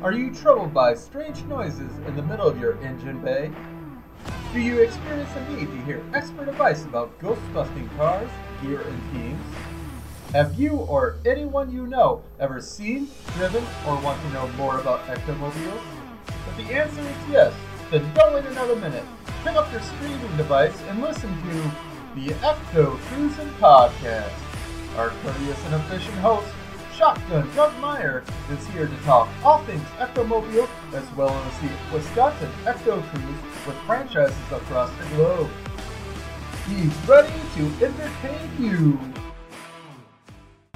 Are you troubled by strange noises in the middle of your engine bay? Do you experience a need to hear expert advice about ghost busting cars, gear, and teams? Have you or anyone you know ever seen, driven, or want to know more about ectomobiles? If the answer is yes, then don't wait another minute. Pick up your streaming device and listen to the Ecto Cruisin Podcast. Our courteous and efficient host, Shotgun Doug Meyer, is here to talk all things Ectomobile as well as the Wisconsin Ecto Cruise with franchises across the globe. He's ready to entertain you.